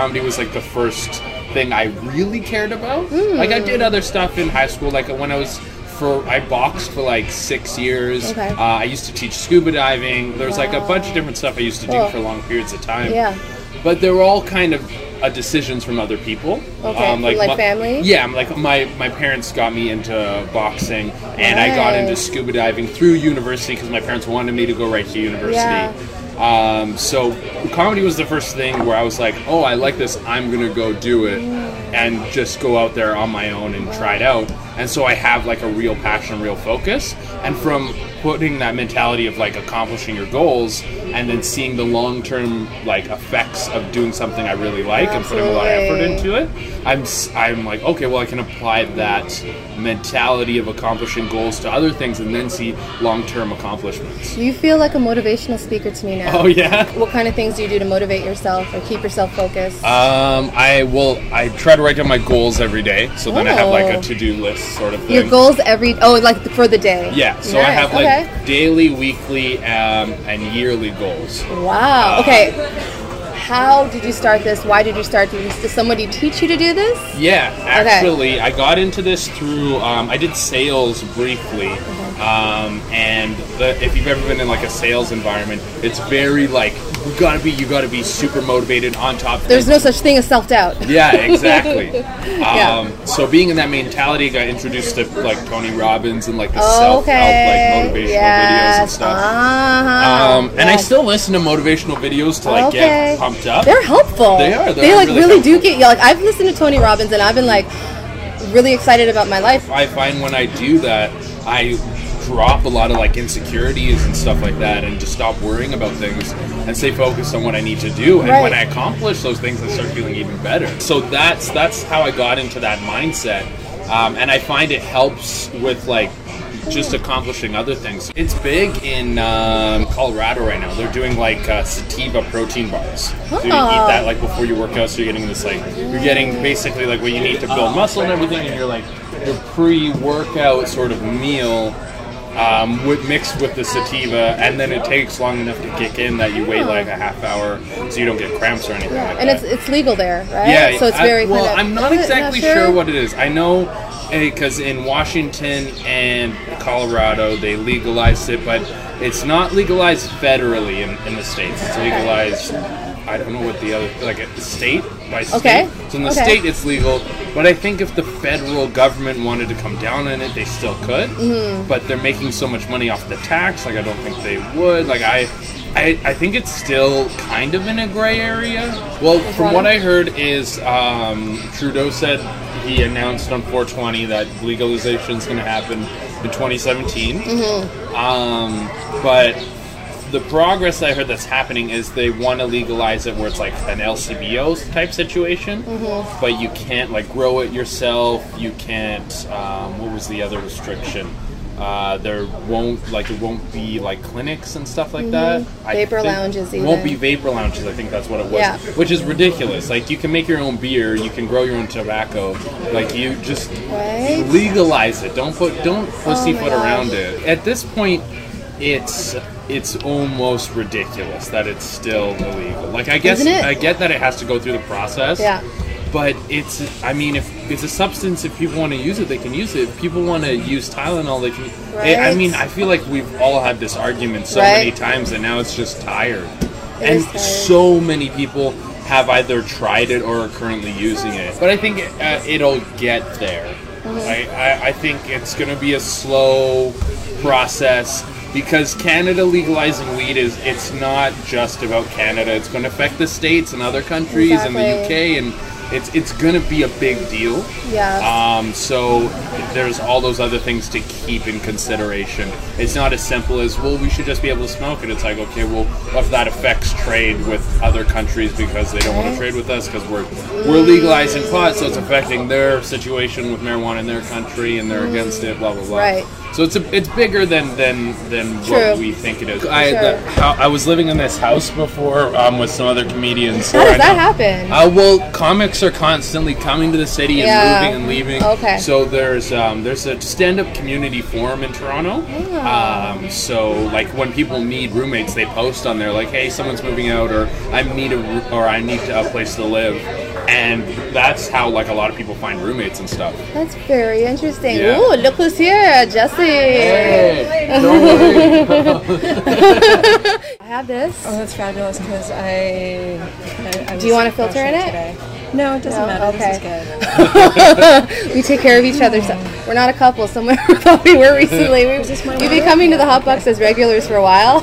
comedy was like the first thing I really cared about. Hmm. Like I did other stuff in high school. Like when I was for I boxed for like six years. Okay. Uh, I used to teach scuba diving. There There's like a bunch of different stuff I used to do for long periods of time. Yeah. But they were all kind of uh, decisions from other people. Um, Okay, from, like, my- family? Yeah, I'm like my my parents got me into boxing, and I got into scuba diving through university because my parents wanted me to go right to university. Yeah. Um, so comedy was the first thing where I was like, oh, I like this. I'm gonna go do it, and just go out there on my own and try it out. And so I have like a real passion, real focus. And from putting that mentality of like accomplishing your goals, and then seeing the long term like effects of doing something I really like and putting a lot of effort into it, I'm I'm like, okay, well, I can apply that mentality of accomplishing goals to other things, and then see long term accomplishments. You feel like a motivational speaker to me now. Oh yeah. What kind of things do you do to motivate yourself or keep yourself focused? Um, I will. I try to write down my goals every day, so then I have like a Oh. to-do list sort of thing. Your goals every oh like for the day. Yeah, so I have like okay. daily, weekly, um, and yearly goals. Wow. Uh, Okay. How did you start this? Why did you start this? Did somebody teach you to do this? Yeah, actually, I got into this through. Um, I did sales briefly. Um, and the, if you've ever been in like a sales environment, it's very like you gotta be, you gotta be super motivated on top. There's no such thing as self doubt. Yeah, exactly. Yeah. um, so being in that mentality, got introduced to like Tony Robbins and like the Oh, self-help, like motivational videos and stuff. Uh-huh. Um, and I still listen to motivational videos to like Okay. get pumped up. They're helpful. They are. They They're like really really, do get you. Like I've listened to Tony Robbins and I've been like really excited about my life. I find when I do that, I drop a lot of like insecurities and stuff like that, and just stop worrying about things and stay focused on what I need to do. And Right. when I accomplish those things, I start feeling even better. So that's that's how I got into that mindset, um, and I find it helps with like just accomplishing other things. It's big in um, Colorado right now. They're doing like uh, sativa protein bars. So you eat that like before you work out. So you're getting this like you're getting basically like what you need to build muscle and everything, and you're like your pre-workout sort of meal. Um, with, mixed with the sativa, and then it takes long enough to kick in that you wait like a half hour, so you don't get cramps or anything like And that. it's it's legal there, right? Yeah, So it's I- very well. kind of. I'm not exactly sure. sure what it is. I know because in Washington and Colorado they legalized it, but it's not legalized federally in, in the states. It's legalized. I don't know what the other like a state by state. Okay, So in the okay. state it's legal, but I think if the federal government wanted to come down on it, they still could. Mm-hmm. But they're making so much money off the tax, like I don't think they would. Like I. I, I think it's still kind of in a gray area. Well, from what I heard is um, Trudeau said he announced on 420 that legalization is going to happen in 2017. Um, but the progress I heard that's happening is they want to legalize it where it's like an LCBO type situation, but you can't like grow it yourself. You can't. Um, what was the other restriction? Uh, there won't like it won't be like clinics and stuff like that. Vapor think- lounges It won't be vapor lounges. I think that's what it was. Yeah. Which is ridiculous. Like you can make your own beer, you can grow your own tobacco. Like you just Right? legalize it. Don't put don't pussyfoot gosh. around it. At this point, it's it's almost ridiculous that it's still illegal. Like I guess I get that it has to go through the process. Yeah. But it's I mean if it's a substance if people want to use it they can use it. If people want to use Tylenol they can I- I mean I feel like we've all had this argument so Right. many times and now it's just tired. It and tired. so many people have either tried it or are currently using it. But I think uh, it'll get there. Mm-hmm. I, I, I think it's going to be a slow process because Canada legalizing weed is it's not just about Canada. It's going to affect the states and other countries and the UK and it's it's going to be a big deal. Yeah. Um, so there's all those other things to keep in consideration. It's not as simple as well, we should just be able to smoke it. It's like okay, well, what if that affects trade with other countries because they don't want to trade with us because we're we're legalizing pot, so it's affecting their situation with marijuana in their country and they're against it. Blah blah blah. Right. So So it's a, it's bigger than than than True. what we think it is. I Sure. the, how, I was living in this house before um, with some other comedians. How does that know- happen? Uh, well, comics are constantly coming to the city and Yeah. moving and leaving. Okay. So there's um, there's a stand-up community forum in Toronto. Ah. Um, so like when people need roommates, they post on there like, "Hey, someone's moving out," or "I need a or I need a place to live," and that's how like a lot of people find roommates and stuff. That's very interesting. Yeah. Ooh, look who's here, Jesse. Don't. I have this. Oh, that's fabulous because I, I, I Do you want a filter in it? Today. No, it doesn't No? matter. Okay. This is good. we take care of each other. So we're not a couple. Someone thought we were recently. We, this my we've been coming to the Hot Box as regulars for a while,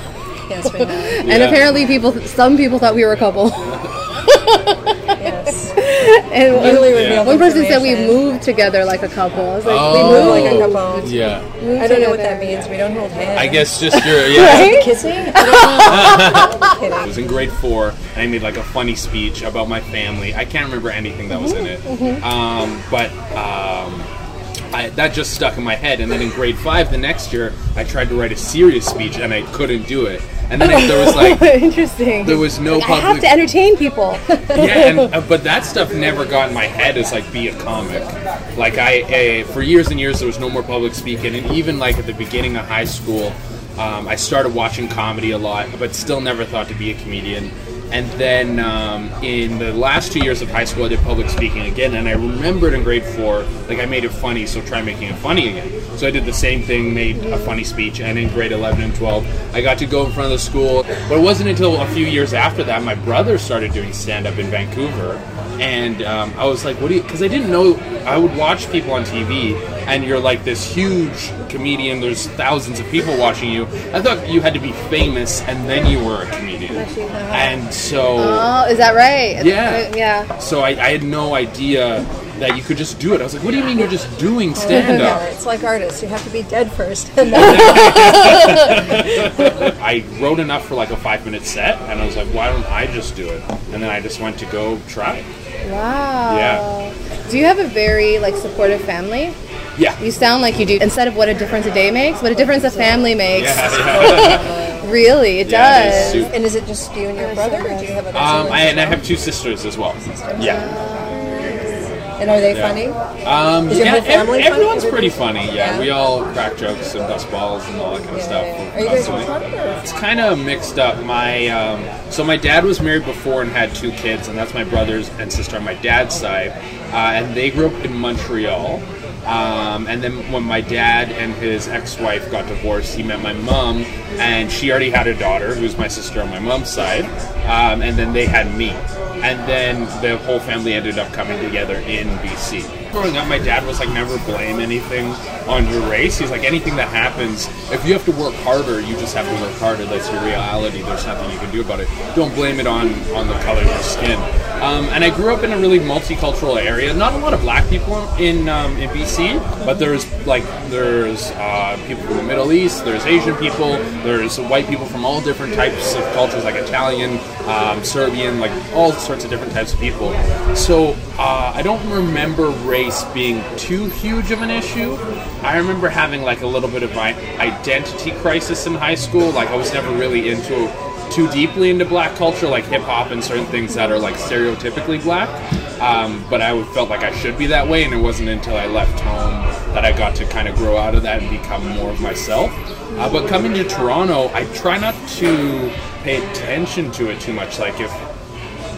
Yes, we have. and Yeah. apparently people, some people thought we were a couple. Yes. and Newly Yeah. one person said we moved together like a couple. I was like, Oh. we We moved like a couple. Yeah. moved I don't know what that together. means. We don't hold hands. I guess just your yeah. Right? Kissing? I don't know. I Kidding. was in grade four, and I made like a funny speech about my family. I can't remember anything that was in it, um, but um, I, that just stuck in my head. And then in grade five, the next year, I tried to write a serious speech, and I couldn't do it. And then I, there was like interesting. there was no Public. I have to entertain people. yeah, and, uh, but that stuff never got in my head as like be a comic. Like I, for years and years, there was no more public speaking, and even like at the beginning of high school, um, I started watching comedy a lot, but still never thought to be a comedian. And then um, in the last two years of high school, I did public speaking again, and I remembered in grade four, like I made it funny, so try making it funny again. So I did the same thing, made a funny speech, and in grade 11 and 12, I got to go in front of the school. But it wasn't until a few years after that, my brother started doing stand up in Vancouver, and um, I was like, what do you, because I didn't know, I would watch people on TV, and you're like this huge comedian, there's thousands of people watching you. I thought you had to be famous, and then you were a comedian. And so. oh, is that right? Yeah. Yeah. So I, I had no idea that you could just do it. I was like, what do you mean you're just doing stand Yeah, up? it's like artists. You have to be dead first. I wrote enough for like a five minute set, and I was like, why don't I just do it? And then I just went to go try. Wow. Yeah. Do you have a very like supportive family? Yeah. You sound like you do. Instead of what a difference a day makes, what a difference a family makes. Yeah, yeah. Really, it Yeah, does. super- and is it just you and your brother, or do you have other Um, I, and I have two sisters as well. Yeah. And are they Yeah. funny? Um, Is your yeah, whole family ev- funny? everyone's pretty funny. Yeah, Yeah? we all crack jokes and bust balls and all that kind of stuff. Are you guys constantly. from Toronto, or- It's kind of mixed up. My um, so my dad was married before and had two kids, and that's my brothers and sister on my dad's side, uh, and they grew up in Montreal. Um, and then when my dad and his ex-wife got divorced, he met my mom, and she already had a daughter, who's my sister on my mom's side. Um, and then they had me, and then the whole family ended up coming together in BC. Growing up, my dad was like, never blame anything on your race. He's like, anything that happens, if you have to work harder, you just have to work harder. That's your reality. There's nothing you can do about it. Don't blame it on on the color of your skin. Um, and I grew up in a really multicultural area. Not a lot of black people in um, in BC, but there's like there's uh, people from the Middle East. There's Asian people. There's white people from all different types of cultures, like Italian, um, Serbian, like all sorts of different types of people. So uh, I don't remember race being too huge of an issue. I remember having like a little bit of my identity crisis in high school. Like I was never really into too deeply into black culture, like hip hop and certain things that are like stereotypically black. Um, but I felt like I should be that way, and it wasn't until I left home that I got to kind of grow out of that and become more of myself. Uh, but coming to Toronto, I try not to pay attention to it too much. Like if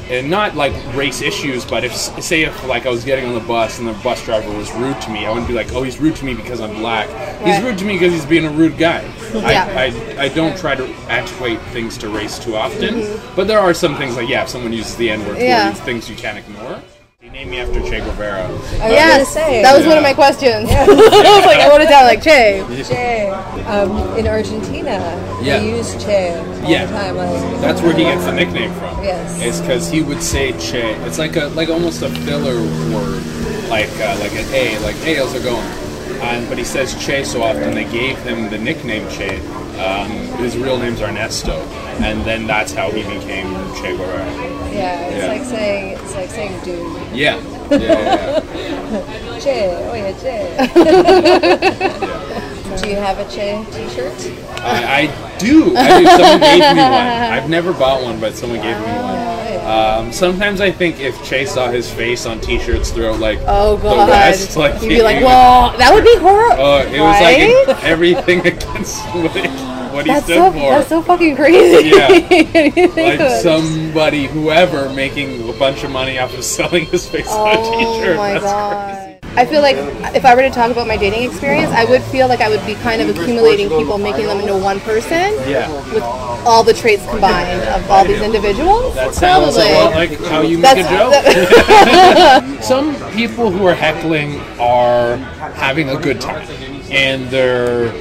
and not like race issues, but if say if like I was getting on the bus and the bus driver was rude to me, I wouldn't be like, oh, he's rude to me because I'm black. He's rude to me because he's being a rude guy. Yeah. I, I, I don't try to attenuate things to race too often, but there are some things like yeah, if someone uses the N word, Mm-hmm. Yeah. things you can't ignore. He named me after Che Guevara. I was Yes, that was one of my questions. I was like, I wrote it down like, Che. Che. Um, in Argentina, Yeah. they use Che all Yeah. the time. Like, That's where he gets the nickname from. Yes. It's because he would say che. It's like a like almost a filler word, like uh, like an A, like hey, how's it going? Um, but he says che so often they gave him the nickname Che. Um, his real name's Ernesto, and then that's how he became Che Guevara. yeah, it's Yeah. like saying it's like saying dude. Yeah, yeah, yeah. yeah. Che, oh yeah, Che. Do you have a Che T-shirt? I, I do. I do. Someone gave me one. I've never bought one, but someone gave me one. Um, sometimes I think if Chase saw his face on T-shirts throughout like Oh the god. West, like You'd be like, whoa, that would be horrible. Oh, it was like everything against what, what he stood so for. that's so fucking crazy. Yeah. Like somebody, whoever, making a bunch of money off of selling his face on a Oh T-shirt. my That's god. I feel like if I were to talk about my dating experience, I would feel like I would be kind of accumulating people, making them into one person. Yeah, with all the traits combined of all these individuals. that sounds Probably. a lot like how you make That's a joke. Some people who are heckling are having a good time, and they're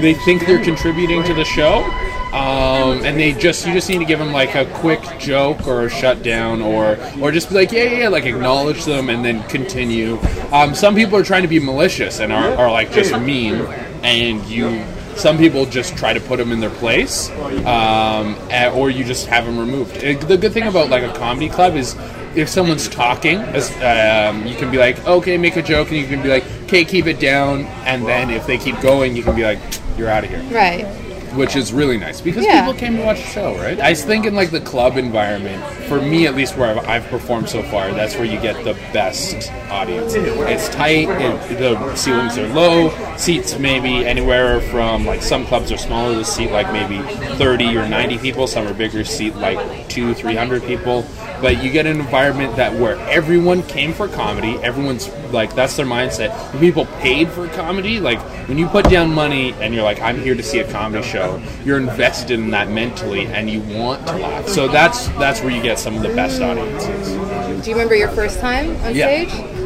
they think they're contributing to the show. Um, and they just you just need to give them like a quick joke or a shutdown or or just be like yeah yeah, yeah like acknowledge them and then continue. Um, some people are trying to be malicious and are, are like just mean, and you some people just try to put them in their place, um, or you just have them removed. Eh, The good thing about like a comedy club is if someone's talking, um, you can be like, okay, make a joke, and you can be like, okay, keep it down, and then if they keep going, you can be like, you're out of here, right. Which is really nice because Yeah. people came to watch the show, right? I think in like the club environment, for me at least, where I've, I've performed so far, that's where you get the best audience. It's tight, it, the ceilings are low, seats maybe anywhere from like some clubs are smaller to seat like maybe 30 or 90 people, some are bigger, seat like two, 300 people. But you get an environment that where everyone came for comedy, everyone's like that's their mindset. When people paid for comedy, like when you put down money and you're like, I'm here to see a comedy show, you're invested in that mentally and you want to laugh. So that's that's where you get some of the best audiences. Do you remember your first time on Yeah. stage?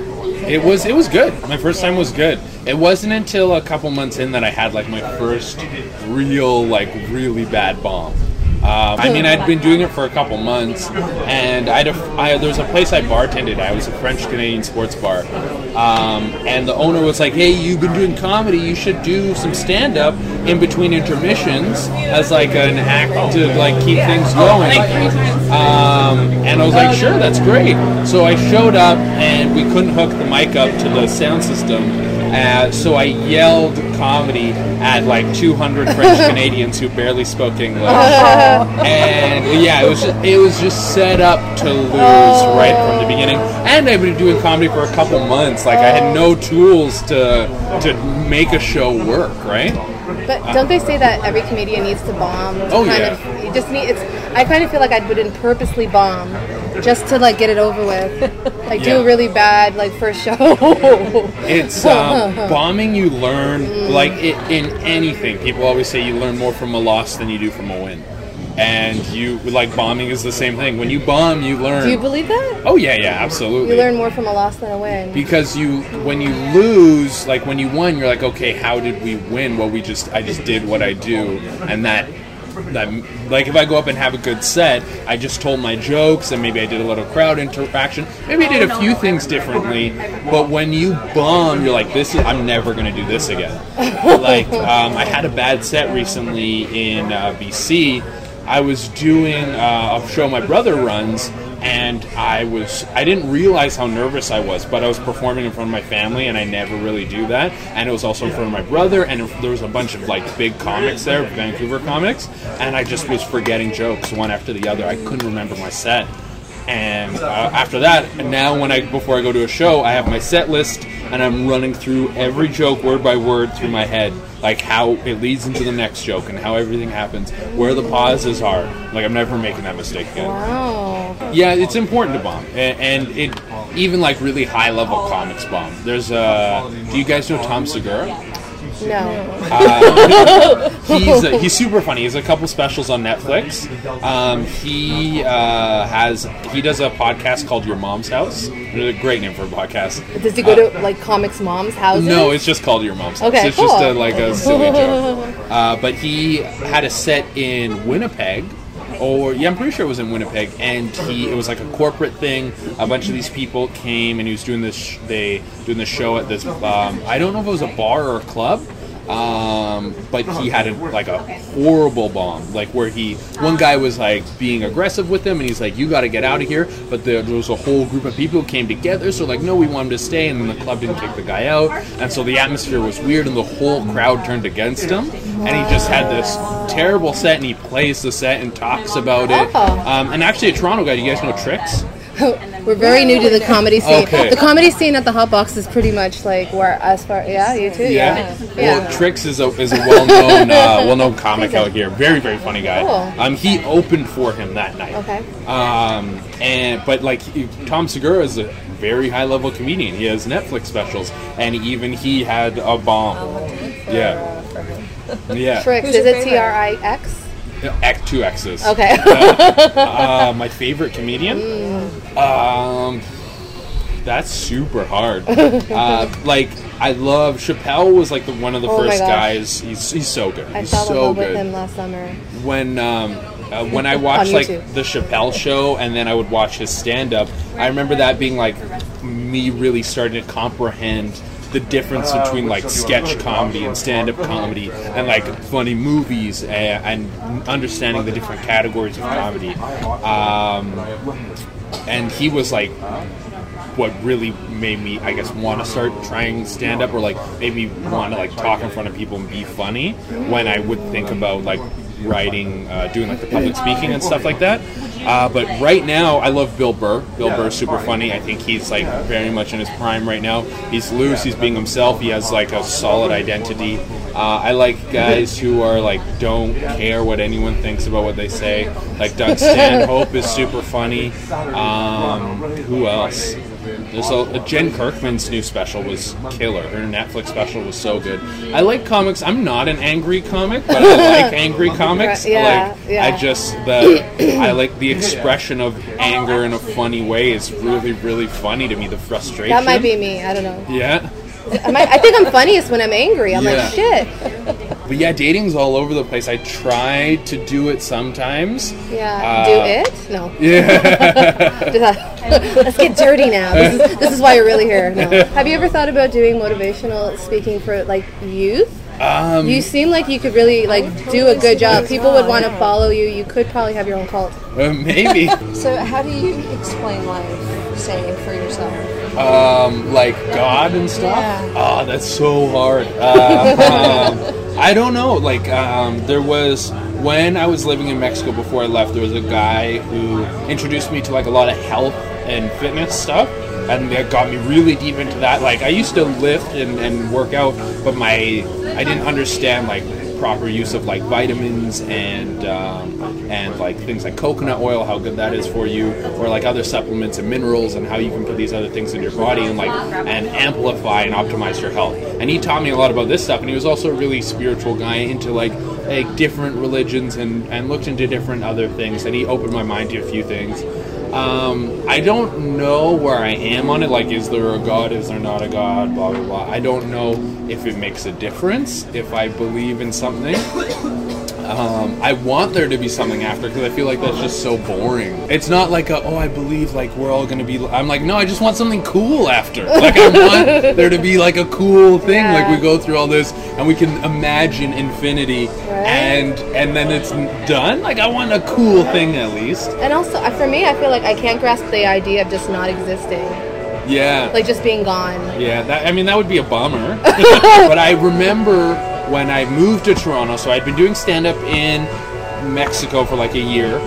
It was it was good. My first time was good. It wasn't until a couple months in that I had like my first real like really bad bomb. Um, I mean, I'd been doing it for a couple months, and I'd a, I, there was a place I bartended. I was a French Canadian sports bar, um, and the owner was like, "Hey, you've been doing comedy. You should do some stand up in between intermissions as like an act to like keep things going." Um, and I was like, "Sure, that's great." So I showed up, and we couldn't hook the mic up to the sound system. Uh, so I yelled comedy at like 200 French Canadians who barely spoke English, and yeah, it was just, it was just set up to lose right from the beginning. And I've been doing comedy for a couple months. Like I had no tools to to make a show work. Right? But don't they say that every comedian needs to bomb? To Oh, kind yeah. Of, you just need. It's. I kind of feel like I wouldn't purposely bomb, just to like get it over with. Like do a really bad like first show. It's um, bombing. You learn like it, in anything. People always say you learn more from a loss than you do from a win. And you like bombing is the same thing. When you bomb, you learn. do you believe that? oh yeah, yeah, absolutely. You learn more from a loss than a win. because you when you lose like when you won you're like okay how did we win well we just i just did what i do and that that like if i go up and have a good set i just told my jokes and maybe i did a little crowd interaction. Maybe i did a few things differently but when you bomb you're like this is i'm never going to do this again. Like um, i had a bad set recently in uh, bc I was doing uh, a show my brother runs, and I was I didn't realize how nervous I was, but I was performing in front of my family, and I never really do that. And it was also in front of my brother, and there was a bunch of like big comics there, Vancouver comics, and I just was forgetting jokes one after the other. I couldn't remember my set. And uh, after that, now when I before I go to a show, I have my set list and I'm running through every joke word by word through my head, like how it leads into the next joke and how everything happens, where the pauses are. Like I'm never making that mistake again. Wow. Yeah, it's important to bomb, A- and it even like really high level comics bomb. There's uh, do you guys know Tom Segura? No. he's uh, he's super funny. He has a couple specials on Netflix. Um, he uh, has he does a podcast called Your Mom's House. It's a great name for a podcast. Does he go to like comics moms' houses? No, it's just called Your Mom's House. Okay, it's just a, like a silly joke. Uh, but he had a set in Winnipeg. Or yeah, I'm pretty sure it was in Winnipeg, and he it was like a corporate thing. A bunch of these people came, and he was doing this. They doing this show at this. Um, I don't know if it was a bar or a club, Um, but he had a, like a horrible bomb, like where he one guy was like being aggressive with him, and he's like, "You got to get out of here." But there, there was a whole group of people who came together, so like, no, we want him to stay, and then the club didn't kick the guy out, and so the atmosphere was weird, and the whole crowd turned against him, and he just had this terrible set, and he plays the set and talks about it. Um, and actually, a Toronto guy. Do you guys know Trix? We're very new to the comedy scene. Okay. The comedy scene at the Hot Box is pretty much like where, as far, yeah, you too, yeah. Well, Yeah. Trix is a is a well known uh, well known comic out here. Very very funny guy. Cool. Um, he opened for him that night. Okay. Um, and but like he, Tom Segura is a very high level comedian. He has Netflix specials, and even he had a bomb. Yeah. Yeah. Trix, Who's is your it? T R I X? Act two X's. Okay. Uh, my favorite comedian. Mm. Um, that's super hard. uh, like I love Chappelle was like the one of the Oh first guys. He's he's so good. I he's fell in love good. with him last summer. when um, uh, when I watched like the Chappelle show and then I would watch his stand up, I remember that being like me really starting to comprehend the difference between like sketch comedy and stand up comedy and like funny movies and, and understanding the different categories of comedy. Um, and he was like what really made me, I guess, want to start trying stand up or like made me want to like talk in front of people and be funny when I would think about like writing, uh, doing like the public speaking and stuff like that. Uh, but right now, I love Bill Burr. Bill Burr's super funny. I think he's like very much in his prime right now. He's loose. He's being himself. He has like a solid identity. Uh, I like guys who are like don't care what anyone thinks about what they say. Like Doug Stanhope is super funny. Um, who else? There's a, Jen Kirkman's new special was killer. Her Netflix special was so good. I like comics. I'm not an angry comic, but I like angry comics. Yeah, like yeah. I just the I like the expression of anger in a funny way is really really funny to me. The frustration. That might be me. I don't know. Yeah. I, might, I think I'm funniest when I'm angry. I'm Yeah. like, shit. But yeah, dating's all over the place. I try to do it sometimes. Yeah. Uh, Do it? No. Yeah. Let's get dirty now. This is, this is why you're really here. No. Have you ever thought about doing motivational speaking for like youth? Um, You seem like you could really like do a good job. People would want to follow you. You could probably have your own cult. uh, maybe. So, how do you explain life, say, for yourself? um, like God and stuff. Yeah. Oh, that's so hard. Uh, um, I don't know. Like, um, there was when I was living in Mexico before I left. There was a guy who introduced me to like a lot of health and fitness stuff, and that got me really deep into that. Like, I used to lift and, and work out, but my I didn't understand like proper use of like vitamins and um, and like things like coconut oil, how good that is for you, or like other supplements and minerals, and how you can put these other things in your body and like and amplify and optimize your health. And he taught me a lot about this stuff. And he was also a really spiritual guy into like like different religions and and looked into different other things. And he opened my mind to a few things. Um, I don't know where I am on it. Like, is there a God? Is there not a God? Blah blah blah. I don't know if it makes a difference if I believe in something. Um, I want there to be something after because I feel like that's just so boring. It's not like a, oh I believe like we're all gonna be. I'm like no, I just want something cool after. Like I want there to be like a cool thing. Like we go through all this and we can imagine infinity and and then it's done. Like I want a cool thing at least. And also, for me, I feel like I can't grasp the idea of just not existing, Yeah. like just being gone. Yeah, that, I mean that would be a bummer. but I remember when I moved to Toronto, so I'd been doing stand up in Mexico for like a year,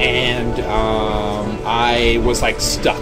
and um, I was like stuck.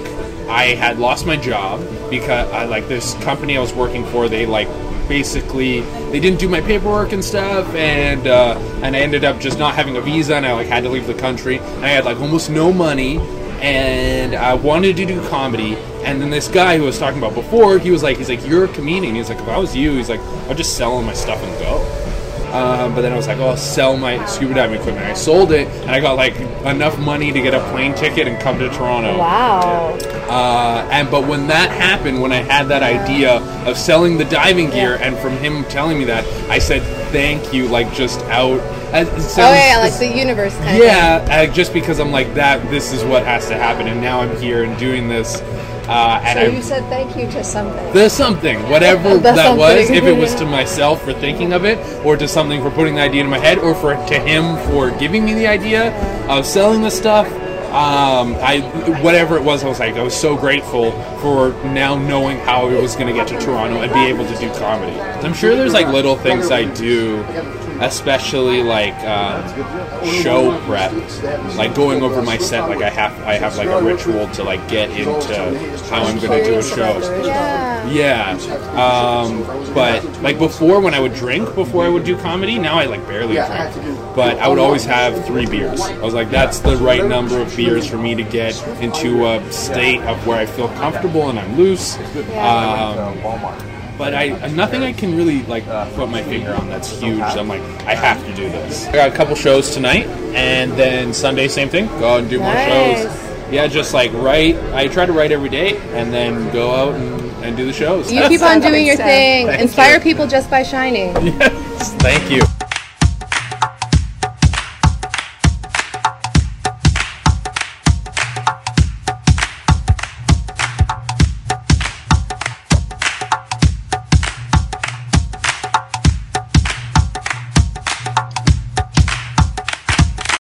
I had lost my job because I like this company I was working for. They like basically they didn't do my paperwork and stuff, and uh, and I ended up just not having a visa, and I like had to leave the country. And I had like almost no money, and I wanted to do comedy. And then this guy who I was talking about before, he was like, he's like, you're a comedian. He's like, if I was you, he's like, I'll just sell all my stuff and go. Um, but then I was like, oh, I'll sell my scuba diving equipment. I sold it, and I got like enough money to get a plane ticket and come to Toronto. Wow. Uh, and but when that happened, when I had that idea of selling the diving gear, and from him telling me that, I said thank you, like just out. Sounds, Oh yeah, like the universe kind of. yeah, uh, just because I'm like that. This is what has to happen, and now I'm here and doing this. Uh, and So I you said thank you to something. the something, whatever The that was, if it was to myself for thinking of it, or to something for putting the idea in my head, or for to him for giving me the idea of selling the stuff. Um, I whatever it was, I was like, I was so grateful for now knowing how it was going to get to Toronto and be able to do comedy. I'm sure there's like little things I do, especially like um, show prep, like going over my set. Like I have, I have like a ritual to like get into how I'm going to do a show. Yeah. Yeah, um, but like before, when I would drink before I would do comedy, now I like barely drink. But I would always have three beers. I was like, that's the right number of beers for me to get into a state of where I feel comfortable and I'm loose. Um, but I nothing I can really like put my finger on that's huge. I'm like, I have to do this. I got a couple shows tonight, and then Sunday, same thing. Go out and do more shows. Yeah, just like write. I try to write every day, and then go out and, and do the shows. You keep on doing your sense. thing. Thank Inspire you. people just by shining. Thank you.